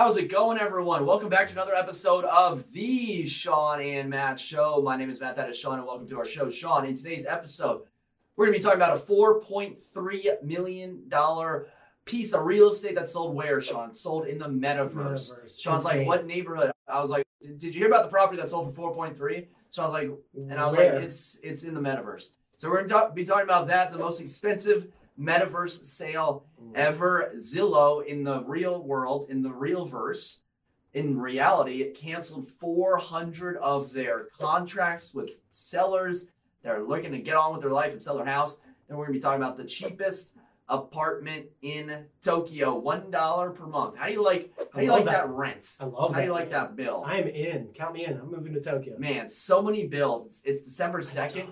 How's it going, everyone? Welcome back to another episode of the Shawn and Matt Show. My name is Matt, that is Shawn, and welcome to our show. Shawn, in today's episode, we're going to be talking about a $4.3 million piece of real estate that sold where, Shawn? Sold in the metaverse. Metaverse. Shawn's like, what neighborhood? I was like, did did you hear about the property that sold for 4.3? Shawn's like, and I was Where? like, it's it's in the metaverse. So we're going to be talking about that, the most expensive metaverse sale ever. Zillow in the real world, in the real verse, in reality, it canceled 400 of their contracts with sellers that are looking to get on with their life and sell their house. Then we're going to be talking about the cheapest apartment in Tokyo, one dollar per month. How do you like? How do you like love that rent? I love How that. do you like man. that bill? I'm in. Count me in. I'm moving to Tokyo. Man, so many bills. It's, it's December 2nd.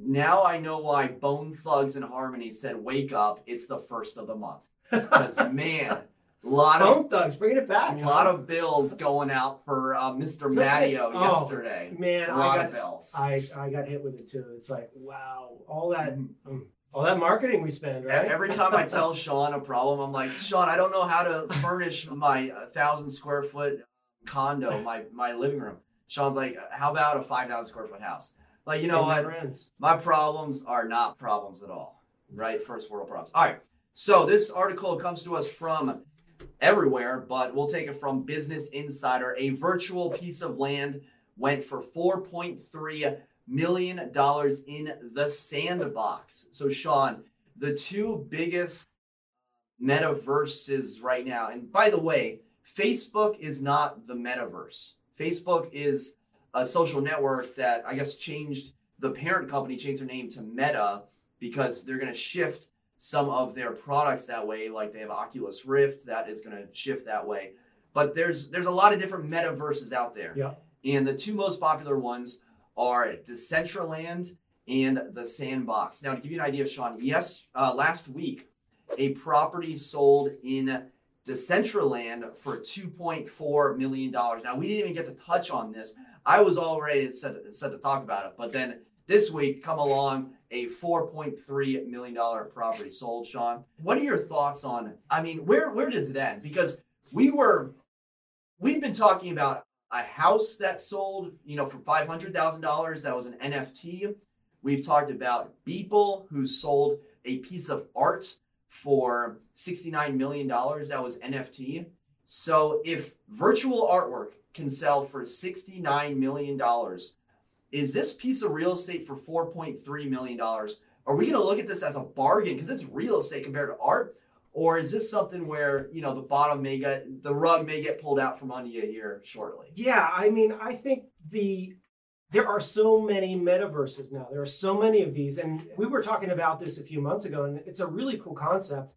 Now I know why Bone Thugs-n-Harmony said, "Wake up! It's the first of the month." Because man, a lot of Bone Thugs, bringing it back. a lot of bills going out for uh, Mr. So Matteo oh, yesterday. man. I got of bills. I I got hit with it too. It's like wow, all that Mhm. um, all that marketing we spend, right? Every time I tell Shawn a problem, I'm like, Shawn, I don't know how to furnish my uh, thousand square foot condo, my my living room. Shawn's like, how about a five thousand square foot house? Like, you know It what? ends. My problems are not problems at all, right? First world problems. All right. So this article comes to us from everywhere, but we'll take it from Business Insider. A virtual piece of land went for 4.3 million dollars in the sandbox. So Shawn, the two biggest metaverses right now, and by the way, Facebook is not the metaverse. Facebook is a social network that I guess changed the parent company changed their name to Meta because they're going to shift some of their products that way. Like they have Oculus Rift that is going to shift that way. But there's there's a lot of different metaverses out there. Yeah. And the two most popular ones are Decentraland and the Sandbox. Now, to give you an idea, Shawn, yes, uh, last week a property sold in Decentraland for $2.4 million. Now, we didn't even get to touch on this. I was all ready to set, set to talk about it. But then this week, come along, a $4.3 million property sold, Shawn. What are your thoughts on, I mean, where, where does it end? Because we were, we've been talking about a house that sold, you know, for $500,000. That was an NFT. We've talked about Beeple, who sold a piece of art for $69 million. That was NFT. So if virtual artwork can sell for $69 million, is this piece of real estate for $4.3 million? Are we going to look at this as a bargain because it's real estate compared to art? Or is this something where, you know, the bottom may get, the rug may get pulled out from under you here shortly? Yeah, I mean, I think the there are so many metaverses now. There are so many of these, and we were talking about this a few months ago, and it's a really cool concept.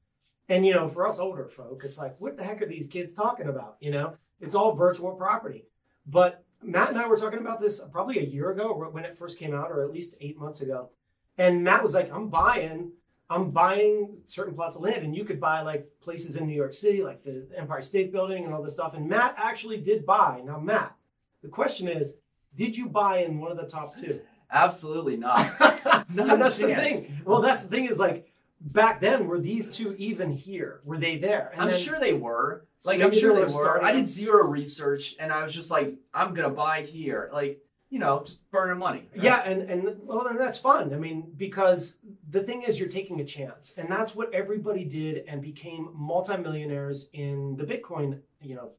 And you know, for us older folk, it's like, what the heck are these kids talking about? You know, it's all virtual property. But Matt and I were talking about this probably a year ago when it first came out, or at least eight months ago. And Matt was like, I'm buying, I'm buying certain plots of land, and you could buy like places in New York City, like the Empire State Building and all this stuff. And Matt actually did buy. Now, Matt, the question is, did you buy in one of the top two? Absolutely not. Not that's the thing. Well, that's the thing is like back then, were these two even here? Were they there? And I'm then- sure they were. Like Maybe I'm sure they they were. I did zero research, and I was just like, I'm gonna buy here. Like you know, just burning money. Yeah, and and well, and that's fun. I mean, because the thing is, you're taking a chance, and that's what everybody did, and became multimillionaires in the Bitcoin, you know,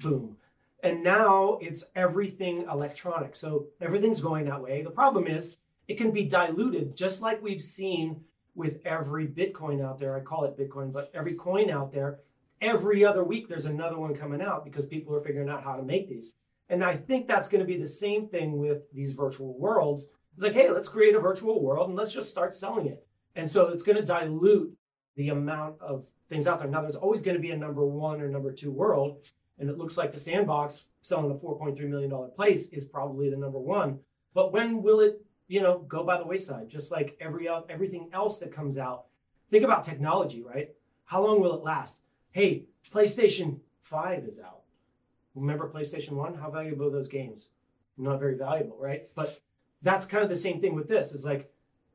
boom. And now it's everything electronic, so everything's going that way. The problem is, it can be diluted, just like we've seen with every Bitcoin out there. I call it Bitcoin, but every coin out there. Every other week, there's another one coming out because people are figuring out how to make these. And I think that's going to be the same thing with these virtual worlds. It's like, hey, let's create a virtual world and let's just start selling it. And so it's going to dilute the amount of things out there. Now, there's always going to be a number one or number two world. And it looks like the sandbox selling a $4.3 million place is probably the number one. But when will it, you know, go by the wayside? Just like every everything else that comes out. Think about technology, right? How long will it last? Hey, PlayStation 5 is out. Remember PlayStation 1? How valuable are those games? Not very valuable, right? But that's kind of the same thing with this. Is like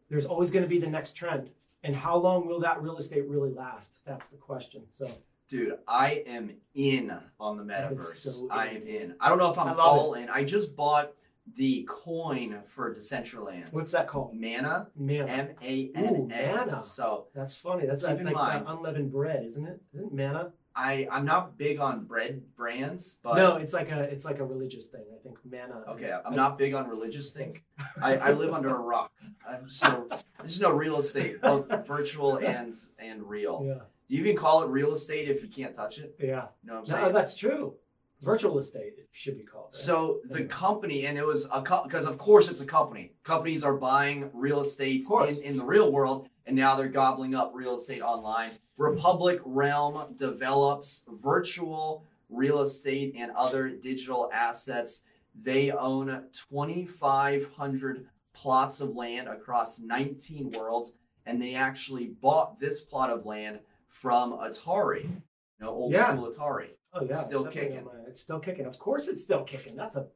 there's always going to be the next trend. And how long will that real estate really last? That's the question. So Dude, I am in on the metaverse. so I am in. I don't know if I'm all in. I just bought the coin for Decentraland. What's that called? Mana, Mana. M A N Mana. So That's funny. That's like, like that unleavened bread, isn't it? Isn't it manna? I I'm not big on bread brands, but no, it's like a it's like a religious thing. I think mana. okay, is- I'm not big on religious things. I, I live under a rock. I'm no, there's no real estate, both virtual and and real. Yeah, Do you even call it real estate if you can't touch it? yeah. You know what I'm saying? No, that's true. Virtual estate it should be called. right? So the Anyway. company, and it was a because of course it's a company. Companies are buying real estate in, in the real world, and now they're gobbling up real estate online. Republic Realm develops virtual real estate and other digital assets. They own 2,500 plots of land across 19 worlds, and they actually bought this plot of land from Atari, you know, old Yeah. school Atari. oh yeah, it's still definitely kicking. my- It's still kicking. Of course, it's still kicking. That's a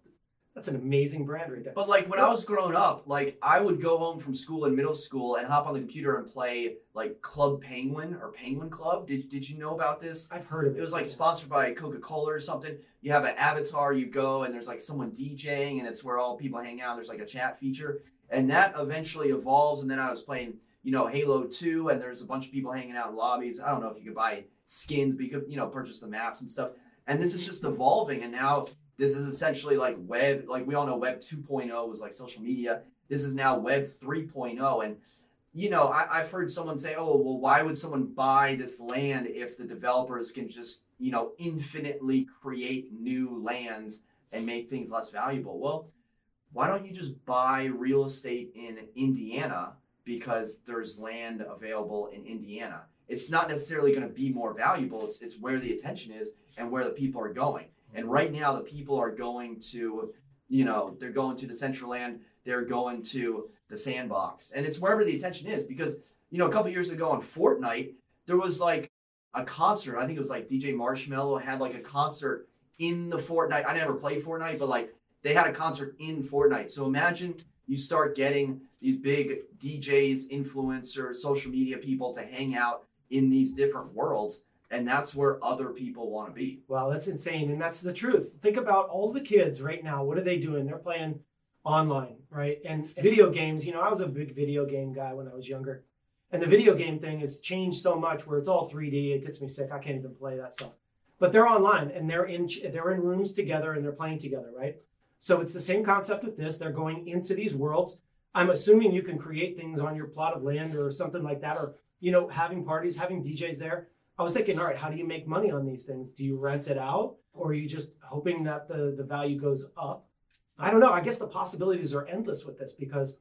that's an amazing brand right there. But like when I was growing up, like I would go home from school in middle school and hop on the computer and play like Club Penguin or Penguin Club. Did did you know about this? I've heard of it. It was like sponsored by Coca Cola or something. You have an avatar, you go and there's like someone DJing and it's where all people hang out. There's like a chat feature, and that eventually evolves. And then I was playing, you know, Halo Two, and there's a bunch of people hanging out in lobbies. I don't know if you could buy skins, but you could, you know, purchase the maps and stuff. And this is just evolving, and now this is essentially like web. Like we all know, Web 2.0 was like social media. This is now Web 3.0, and you know, I, I've heard someone say, "Oh, well, why would someone buy this land if the developers can just, you know, infinitely create new lands and make things less valuable?" Well, why don't you just buy real estate in Indiana because there's land available in Indiana? It's not necessarily going to be more valuable. It's it's where the attention is and where the people are going. And mm-hmm. right now, the people are going to, you know, they're going to Decentraland, They're going to the sandbox. And it's wherever the attention is because you know a couple years ago on fortnite there was like a concert. I think it was like dj Marshmello had like a concert in the fortnite. I never played fortnite but like they had a concert in fortnite. So imagine you start getting these big djs influencers social media people to hang out in these different worlds and that's where other people want to be Wow, that's insane. And that's the truth. Think about all the kids right now. What are they doing? They're playing online, right? And video games, you know, I was a big video game guy when I was younger. And the video game thing has changed so much where it's all 3D. It gets me sick. I can't even play that stuff. But they're online and they're in they're in rooms together and they're playing together, right? So it's the same concept with this. They're going into these worlds. I'm assuming you can create things on your plot of land or something like that, or you know, having parties, having DJs there. I was thinking, all right, how do you make money on these things? Do you rent it out, or are you just hoping that the the value goes up? I don't know. I guess the possibilities are endless with this because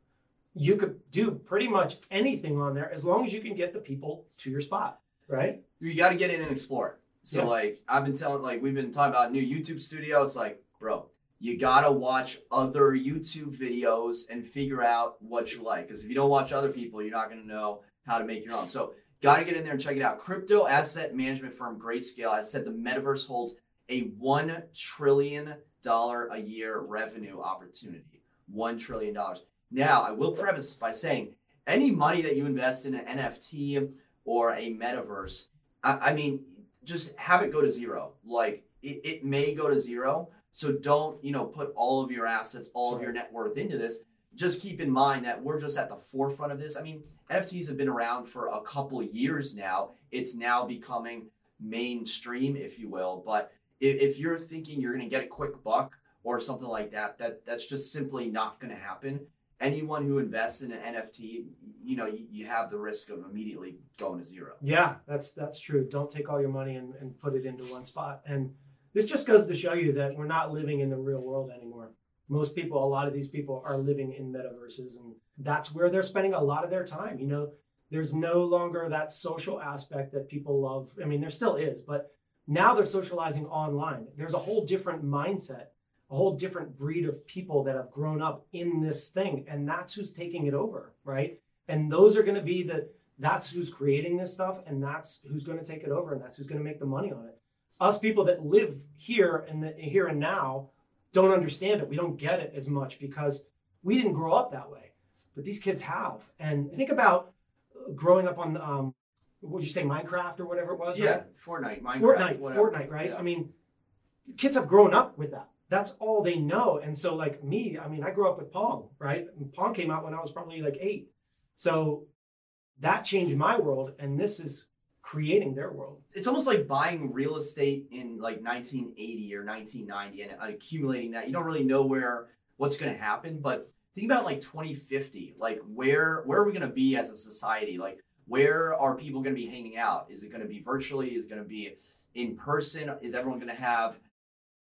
you could do pretty much anything on there as long as you can get the people to your spot, right? you got to get in and explore. So Yeah. like I've been telling, like we've been talking about a new YouTube studio. It's like, bro, you gotta watch other YouTube videos and figure out what you like. Because if you don't watch other people, you're not gonna know how to make your own. So gotta get in there and check it out. Crypto asset management firm Grayscale. I said the metaverse holds a one trillion dollar a year revenue opportunity. One trillion dollars. Now I will preface by saying any money that you invest in an NFT or a metaverse, I, I mean, just have it go to zero. Like it, it may go to zero. So don't, you know, put all of your assets, all of your net worth into this. Just keep in mind that we're just at the forefront of this. I mean, NFTs have been around for a couple years now. It's now becoming mainstream, if you will. But if, if you're thinking you're going to get a quick buck or something like that, that that's just simply not going to happen. Anyone who invests in an NFT, you know, you, you have the risk of immediately going to zero. Yeah, that's that's true. Don't take all your money and, and put it into one spot. And this just goes to show you that we're not living in the real world anymore. Most people, a lot of these people are living in metaverses, and that's where they're spending a lot of their time. You know, there's no longer that social aspect that people love. I mean, there still is, but now they're socializing online. There's a whole different mindset, a whole different breed of people that have grown up in this thing, and that's who's taking it over, right? And those are going to be the that's who's creating this stuff and that's who's going to take it over and that's who's going to make the money on it us people that live here and here and now don't understand it we don't get it as much because we didn't grow up that way but these kids have and think about growing up on um, would you say Minecraft or whatever it was? Yeah, right? Fortnite, Minecraft, Fortnite, whatever. Fortnite, right? Yeah. I mean, kids have grown up with that. That's all they know. And so, like me, I mean, I grew up with Pong, right? And Pong came out when I was probably like eight. So that changed my world, and this is creating their world. it's almost like buying real estate in like 1980 or 1990 and accumulating that. You don't really know where what's going to happen, but think about like 2050. Like where where are we going to be as a society? Like where are people going to be hanging out? Is it going to be virtually? Is it going to be in person? Is everyone going to have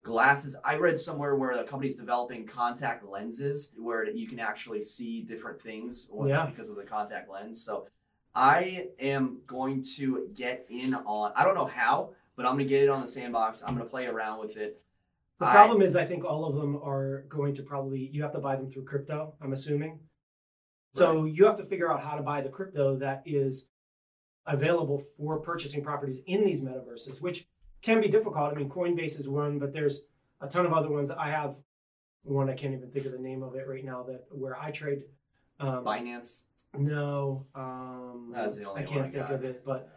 glasses? I read somewhere where the company's developing contact lenses where you can actually see different things Yeah. because of the contact lens. So I am going to get in on. I don't know how, but I'm going to get it on the sandbox. I'm going to play around with it. The I- problem is, I think all of them are going to probably, you have to buy them through crypto, I'm assuming. So you have to figure out how to buy the crypto that is available for purchasing properties in these metaverses, which can be difficult. I mean, Coinbase is one, but there's a ton of other ones. I have one, I can't even think of the name of it right now, that where I trade. Um, Binance. No, um, That's the only I can't I think got. of it. But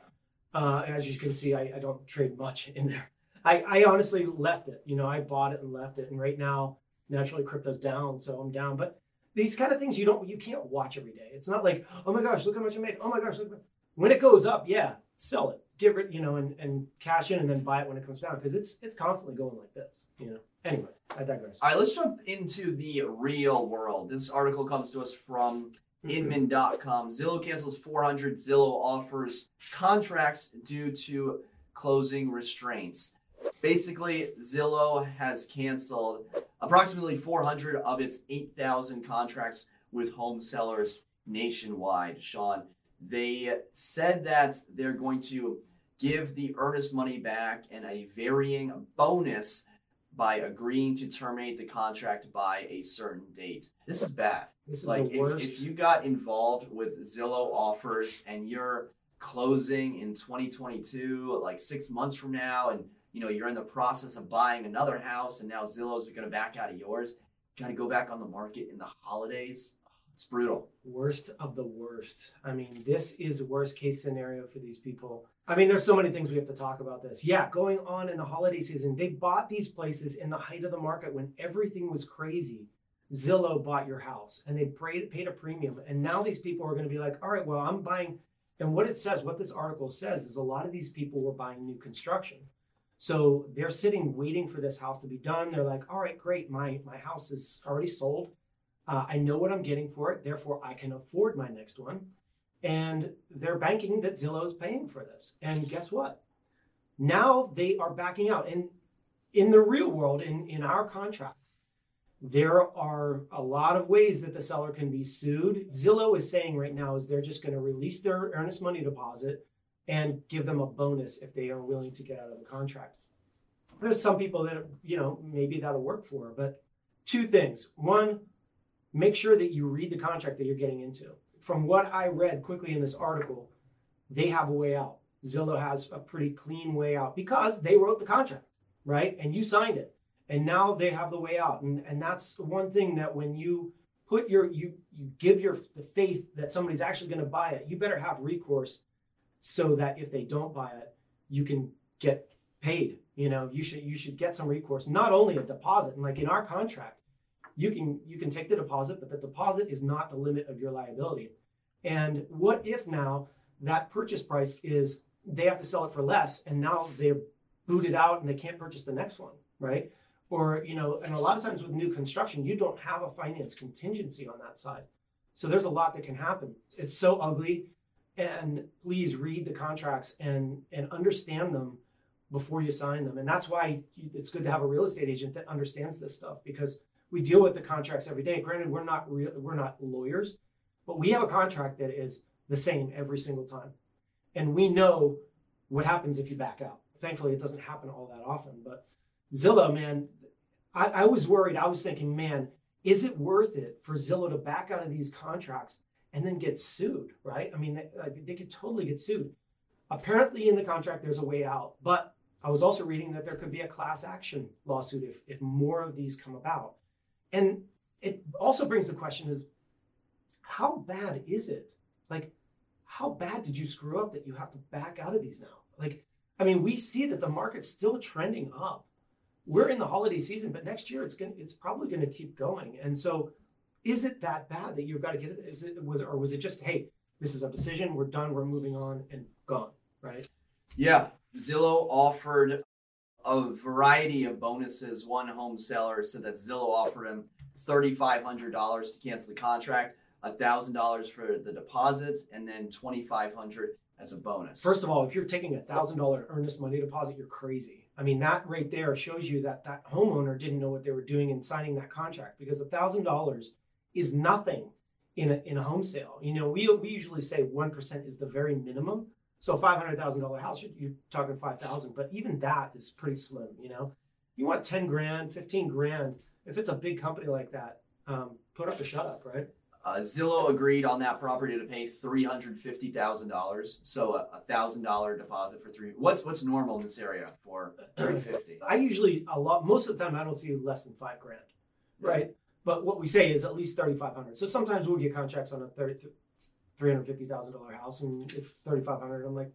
uh, as you can see, I, I don't trade much in there. I, I honestly left it. You know, I bought it and left it, and right now, naturally, crypto's down, so I'm down. But these kind of things you don't, you can't watch every day. It's not like, oh my gosh, look how much I made. Oh my gosh, look. When it goes up, yeah, sell it, get rid, you know, and, and cash in, and then buy it when it comes down because it's it's constantly going like this. You know. Anyways, I digress. All right, let's jump into the real world. This article comes to us from Inman.com. Zillow cancels 400 Zillow offers contracts due to closing restraints. Basically, Zillow has canceled approximately 400 of its 8,000 contracts with home sellers nationwide. Shawn, they said that they're going to give the earnest money back and a varying bonus by agreeing to terminate the contract by a certain date. This is bad This is like the if, worst. if you got involved with Zillow offers and you're closing in 2022 like six months from now and you know you're in the process of buying another house and now Zillow's going to back out of yours got to go back on the market in the holidays it's brutal worst of the worst. I mean, this is worst case scenario for these people. I mean, there's so many things we have to talk about this. Yeah, going on in the holiday season, they bought these places in the height of the market when everything was crazy. Zillow bought your house and they paid, a premium. And now these people are going to be like, all right, well, I'm buying. And what it says, what this article says, is a lot of these people were buying new construction. So they're sitting waiting for this house to be done. They're like, all right, great. My, my house is already sold. Uh, I know what I'm getting for it. Therefore, I can afford my next one. And they're banking that Zillow is paying for this. And guess what? Now they are backing out. And in the real world, in, in our contracts, there are a lot of ways that the seller can be sued. Zillow is saying right now is they're just going to release their earnest money deposit and give them a bonus if they are willing to get out of the contract. There's some people that, you know, maybe that'll work for, but two things. One, make sure that you read the contract that you're getting into. From what I read quickly in this article, they have a way out. Zillow has a pretty clean way out because they wrote the contract, right? And you signed it. And now they have the way out. And and that's one thing that when you put your you you give your the faith that somebody's actually going to buy it, you better have recourse so that if they don't buy it, you can get paid. You know, you should you should get some recourse, not only a deposit, and like in our contract, you can you can take the deposit, but the deposit is not the limit of your liability. And what if now that purchase price is they have to sell it for less, and now they're booted out and they can't purchase the next one, right? Or you know, and a lot of times with new construction, you don't have a finance contingency on that side, so there's a lot that can happen. It's so ugly, and please read the contracts and and understand them before you sign them. And that's why it's good to have a real estate agent that understands this stuff because we deal with the contracts every day. Granted, we're not real, we're not lawyers, but we have a contract that is the same every single time, and we know what happens if you back out. Thankfully, it doesn't happen all that often. But Zillow, man, I, I was worried. I was thinking, man, is it worth it for Zillow to back out of these contracts and then get sued? Right? I mean, they, they could totally get sued. Apparently, in the contract, there's a way out, but I was also reading that there could be a class action lawsuit if, if more of these come about. And it also brings the question is how bad is it? Like, how bad did you screw up that you have to back out of these now? Like, I mean, we see that the market's still trending up. We're in the holiday season, but next year it's going to it's probably going to keep going. And so, is it that bad that you've got to get it? Is it was or was it just hey, this is a decision, we're done, we're moving on and gone, right? Yeah, Zillow offered a variety of bonuses. One home seller said that Zillow offered him $3,500 to cancel the contract, $1,000 for the deposit, and then 2,500 as a bonus. First of all, if you're taking a thousand dollar earnest money deposit, you're crazy. I mean, that right there shows you that that homeowner didn't know what they were doing in signing that contract because a thousand dollars is nothing in a, in a home sale. You know, we, we usually say 1% is the very minimum. So a $500,000 house, you're, you're talking 5,000, but even that is pretty slim, you know? You want 10 grand, 15 grand. If it's a big company like that, um, put up the shut up, right? Uh, Zillow agreed on that property to pay three hundred fifty thousand dollars, so a thousand dollar deposit for three. What's what's normal in this area for three fifty? I usually a lot most of the time I don't see less than five grand, right? But what we say is at least thirty five hundred. So sometimes we'll get contracts on a thirty three hundred fifty thousand dollar house and it's thirty five hundred. I'm like,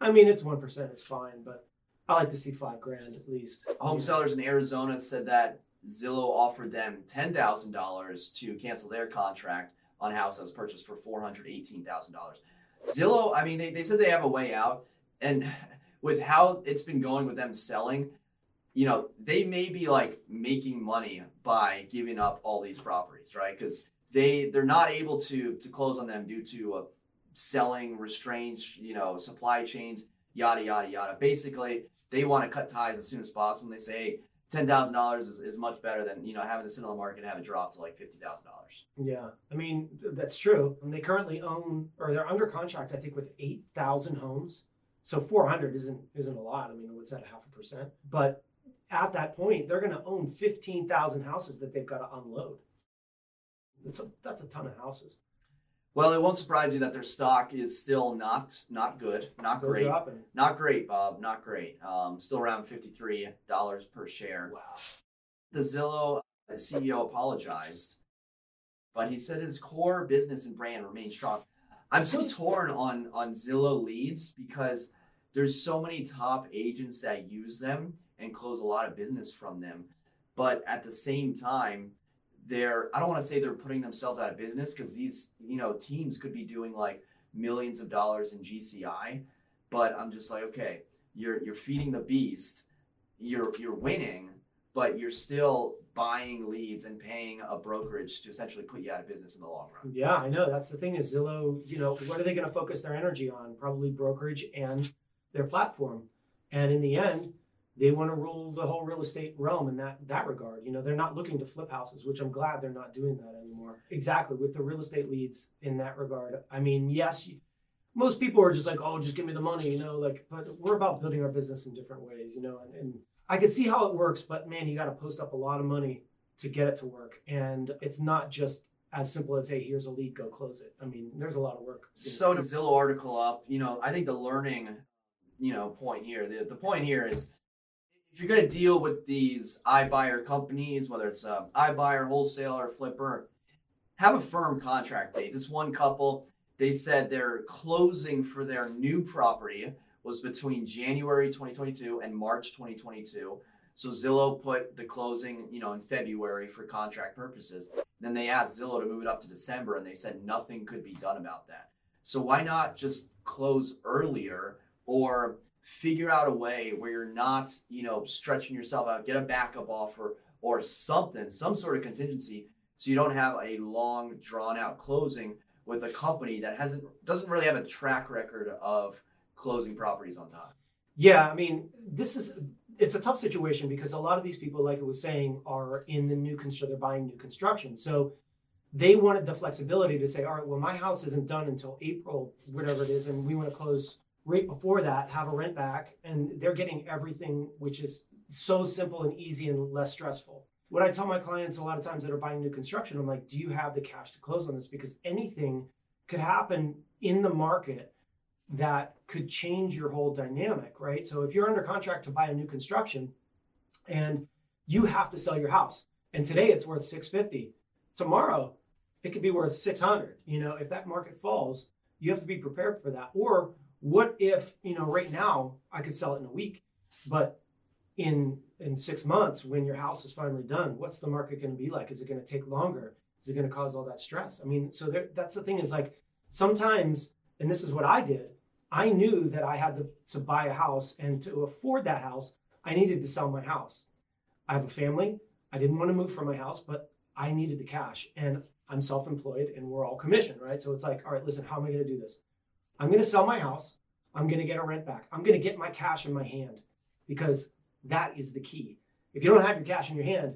I mean it's one percent, it's fine, but I like to see five grand at least. Home sellers in Arizona said that Zillow offered them ten thousand dollars to cancel their contract on a house that was purchased for four hundred eighteen thousand dollars. Zillow, I mean, they, they said they have a way out, and with how it's been going with them selling, you know, they may be like making money by giving up all these properties, right? Because they they're not able to to close on them due to uh, selling restraints, you know, supply chains, yada yada yada. Basically, they want to cut ties as soon as possible. And they say, hey, ten thousand dollars is, is much better than you know having this in the market and have it drop to like fifty thousand dollars. Yeah, I mean that's true. And they currently own or they're under contract, I think, with eight thousand homes. So four hundred isn't isn't a lot. I mean, what's that, a half a percent? But at that point, they're going to own fifteen thousand houses that they've got to unload. That's a that's a ton of houses. Well, it won't surprise you that their stock is still not not good, not Still great, dropping. not great, Bob, not great. Um, still around fifty three dollars per share. Wow. The Zillow CEO apologized, but he said his core business and brand remains strong. I'm so torn on on Zillow leads because there's so many top agents that use them and close a lot of business from them, but at the same time, they're I don't want to say they're putting themselves out of business because these you know teams could be doing like millions of dollars in GCI, but I'm just like okay, you're you're feeding the beast, you're you're winning, but you're still buying leads and paying a brokerage to essentially put you out of business in the long run. Yeah, I know. That's the thing is Zillow, you know, what are they going to focus their energy on? Probably brokerage and their platform. And in the end, they want to rule the whole real estate realm in that that regard. You know, they're not looking to flip houses, which I'm glad they're not doing that anymore. Exactly, with the real estate leads in that regard. I mean, yes, you, most people are just like, "Oh, just give me the money," you know, like but we're about building our business in different ways, you know, and, and I can see how it works, but man, you got to post up a lot of money to get it to work. And it's not just as simple as, hey, here's a lead, go close it. I mean, there's a lot of work. So the Zillow article up, you know, I think the learning, you know, point here, the, the point here is if you're going to deal with these iBuyer companies, whether it's a iBuyer, wholesaler, flipper, have a firm contract date. This one couple, they said their closing for their new property was between January 2022 and March 2022. So Zillow put the closing, you know, in February for contract purposes. Then they asked Zillow to move it up to December, and they said nothing could be done about that. So why not just close earlier or figure out a way where you're not, you know, stretching yourself out, get a backup offer or something, some sort of contingency, so you don't have a long, drawn out closing with a company that hasn't doesn't really have a track record of closing properties on time. Yeah, I mean, this is it's a tough situation because a lot of these people, like I was saying, are in the new construction. They're buying new construction, so they wanted the flexibility to say, all right, well, my house isn't done until April, whatever it is, and we want to close right before that, have a rent back, and they're getting everything, which is so simple and easy and less stressful. What I tell my clients a lot of times that are buying new construction, I'm like, do you have the cash to close on this? Because anything could happen in the market that could change your whole dynamic, right? So if you're under contract to buy a new construction and you have to sell your house, and today it's worth 650, tomorrow it could be worth 600. You know, if that market falls, You have to be prepared for that. Or what if, you know, right now I could sell it in a week, but in in six months when your house is finally done, what's the market going to be like? Is it going to take longer? Is it going to cause all that stress? I mean, so there, that's the thing is like sometimes, and this is what I did. I knew that I had to, to buy a house and to afford that house, I needed to sell my house. I have a family. I didn't want to move from my house, but I needed the cash. And I'm self employed and we're all commissioned, right? So it's like, all right, listen, how am I going to do this? I'm going to sell my house. I'm going to get a rent back. I'm going to get my cash in my hand because that is the key. If you don't have your cash in your hand,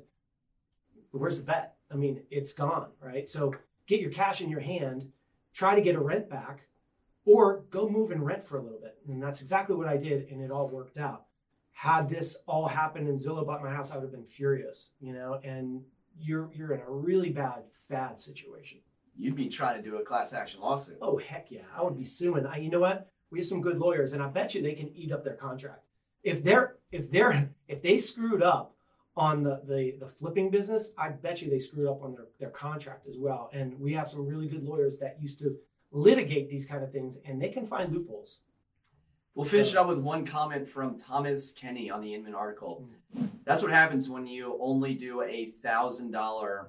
where's the bet? I mean, it's gone, right? So get your cash in your hand, try to get a rent back, or go move and rent for a little bit. And that's exactly what I did, and it all worked out. Had this all happened and Zillow bought my house, I would have been furious, you know. And you're you're in a really bad bad situation. You'd be trying to do a class action lawsuit. Oh heck yeah, I would be suing. I, you know what? We have some good lawyers, and I bet you they can eat up their contract. If they're if they're if they screwed up on the the the flipping business, I bet you they screwed up on their their contract as well. And we have some really good lawyers that used to litigate these kind of things, and they can find loopholes. We'll finish it up with one comment from Thomas Kenny on the Inman article. Hmm. That's what happens when you only do a thousand dollar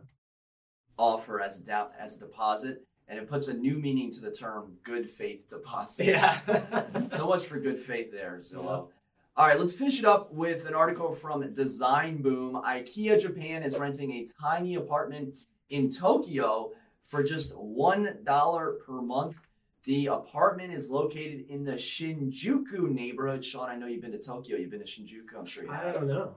offer as a as a deposit, and it puts a new meaning to the term "good faith deposit." Yeah. so much for good faith there, Zillow. All right, let's finish it up with an article from Design Boom. IKEA Japan is renting a tiny apartment in Tokyo for just $1 per month. The apartment is located in the Shinjuku neighborhood. Shawn, I know you've been to Tokyo. You've been to Shinjuku, I'm sure you have. I don't know.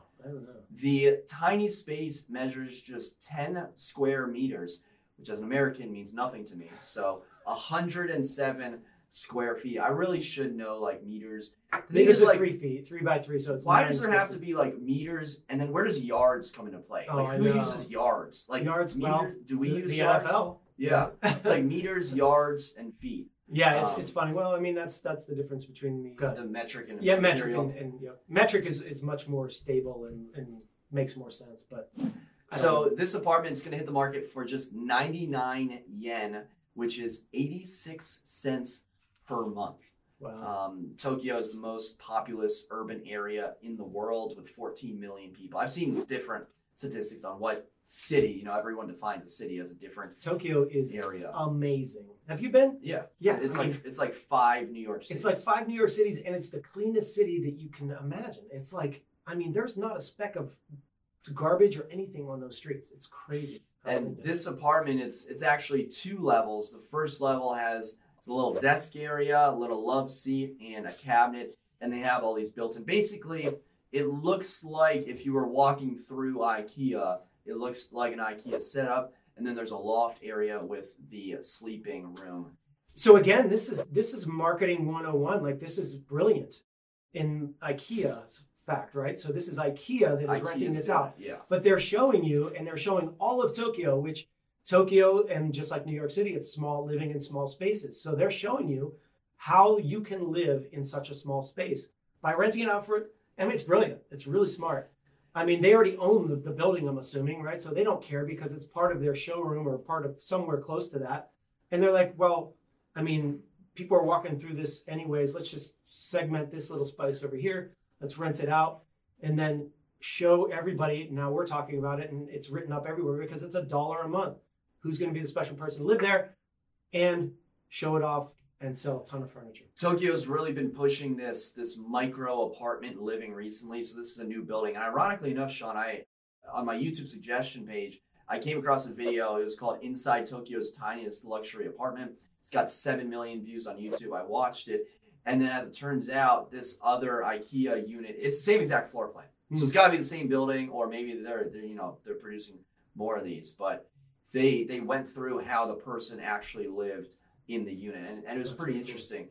The tiny space measures just 10 square meters, which as an American means nothing to me. So 107 square feet. I really should know like meters. The I think it's like, three feet, three by three. So it's why does there have to be like meters? And then where does yards come into play? Oh, like who uses yards? Like yards? meter- Well, do we use the yards? NFL? Yeah. It's like meters, yards, and feet. Yeah, it's, Um, it's funny. Well, I mean, that's that's the difference between the The metric and yeah metric and, and yeah, metric is, is much more stable and, and makes more sense. But So this apartment's going to hit the market for just 99 yen, which is 86 cents per month. wow, Um, Tokyo is the most populous urban area in the world with 14 million people. I've seen different statistics on what city, you know, everyone defines a city as a different Tokyo is area. amazing. Have you been? Yeah, Yeah, it's I mean, like it's like five New York cities. It's like five New York cities, and it's the cleanest city that you can imagine. It's like, I mean, there's not a speck of garbage or anything on those streets. It's crazy. And clean it is. this apartment, it's it's actually two levels. The first level has a little desk area, a little love seat, and a cabinet, and they have all these built in. Basically, it looks like if you were walking through IKEA, it looks like an IKEA setup, and then there's a loft area with the sleeping room. So again, this is this is marketing 101. Like this is brilliant in IKEA's fact, right? So this is IKEA that is IKEA renting this out. Yeah. But they're showing you and they're showing all of Tokyo, which Tokyo and just like New York City, it's small living in small spaces. So they're showing you how you can live in such a small space by renting it out for I mean it's brilliant. It's really smart. I mean, they already own the, the building, I'm assuming, right? So they don't care because it's part of their showroom or part of somewhere close to that. And they're like, well, I mean, people are walking through this anyways. Let's just segment this little space over here. Let's rent it out and then show everybody. Now we're talking about it and it's written up everywhere because it's a dollar a month. Who's going to be the special person to live there and show it off and sell a ton of furniture? Tokyo's really been pushing this this micro apartment living recently. So this is a new building. And ironically enough, Shawn, I on my YouTube suggestion page, I came across a video. It was called Inside Tokyo's Tiniest Luxury Apartment. It's got seven million views on YouTube. I watched it. And then as it turns out, this other IKEA unit, it's the same exact floor plan. So hmm. it's gotta be the same building, or maybe they're, they're you know, they're producing more of these. But they they went through how the person actually lived in the unit. And, and it was That's pretty cool. interesting.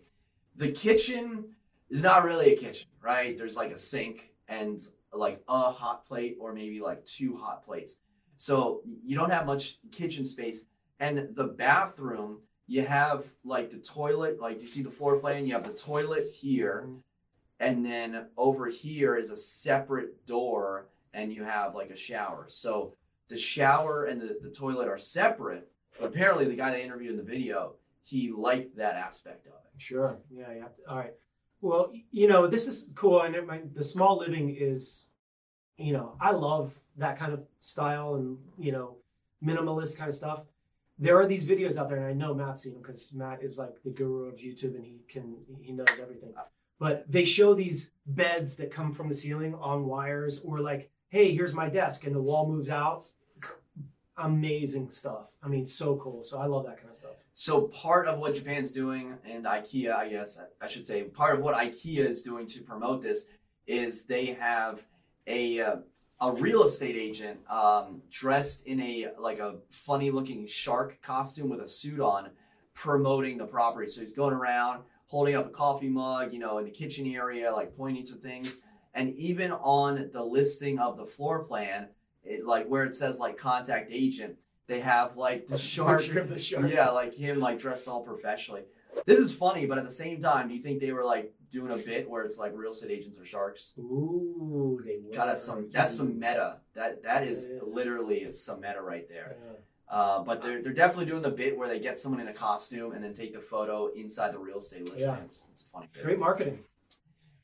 The kitchen is not really a kitchen, right? There's like a sink and like a hot plate or maybe like two hot plates. So you don't have much kitchen space. And the bathroom, you have like the toilet, like do you see the floor plan? You have the toilet here, and then over here is a separate door, and you have like a shower. So the shower and the, the toilet are separate. But apparently, the guy they interviewed in the video, he liked that aspect of it. Sure. Yeah. Yeah. All right. Well, you know, this is cool. And it, my, the small living is, you know, I love that kind of style and you know, minimalist kind of stuff. There are these videos out there, and I know Matt's seen them because Matt is like the guru of YouTube, and he can he knows everything. But they show these beds that come from the ceiling on wires, or like, hey, here's my desk, and the wall moves out. It's amazing stuff. I mean, so cool. So I love that kind of stuff. So part of what Japan's doing, and IKEA, I guess I should say, part of what IKEA is doing to promote this is they have a uh, a real estate agent um, dressed in a like a funny looking shark costume with a suit on, promoting the property. So he's going around holding up a coffee mug, you know, in the kitchen area, like pointing to things, and even on the listing of the floor plan, it, like where it says like contact agent, they have like the shark of the shark. yeah, like him, like dressed all professionally. This is funny, but at the same time, do you think they were like doing a bit where it's like real estate agents are sharks? Ooh, they were. Of some. That's some meta. That that is, is. literally some meta right there. Yeah. Uh, but they're they're definitely doing the bit where they get someone in a costume and then take the photo inside the real estate listing. Yeah. It's, it's a funny bit. Great marketing.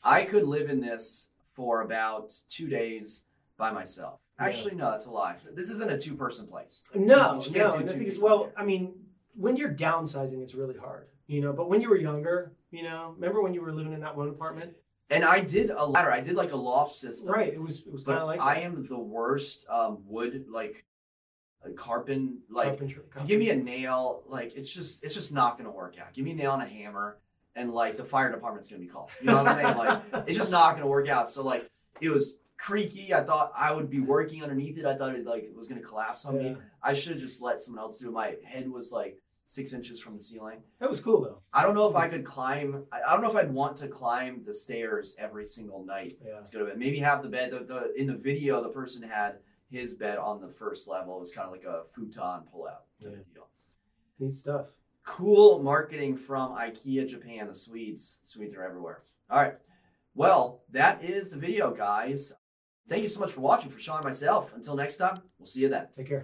I could live in this for about two days by myself. Actually, no, that's a lie. This isn't a two-person place. No, You no. And the thing is, well. I mean, when you're downsizing, it's really hard, you know. But when you were younger, you know, remember when you were living in that one apartment? And I did a ladder. I did like a loft system. Right. It was. It was kind of like I am the worst um, wood like uh, carpent like carpentry. you give me a nail like it's just it's just not gonna work out. Give me a nail and a hammer and like the fire department's gonna be called. You know what I'm saying? Like it's just not gonna work out. So like it was creaky. I thought I would be working underneath it. I thought it like it was gonna collapse on Yeah. me. I should have just let someone else do it. My head was like six inches from the ceiling. That was cool though. I don't know if I could climb. I I don't know if I'd want to climb the stairs every single night. Yeah. It's good. Maybe have the bed. The, the in the video, the person had his bed on the first level. It was kind of like a futon pull-out Yeah. deal. Neat stuff. Cool marketing from IKEA Japan. The Swedes, Swedes are everywhere. All right. Well, that is the video, guys. Thank you so much for watching. For Shawn and myself. Until next time, we'll see you then. Take care.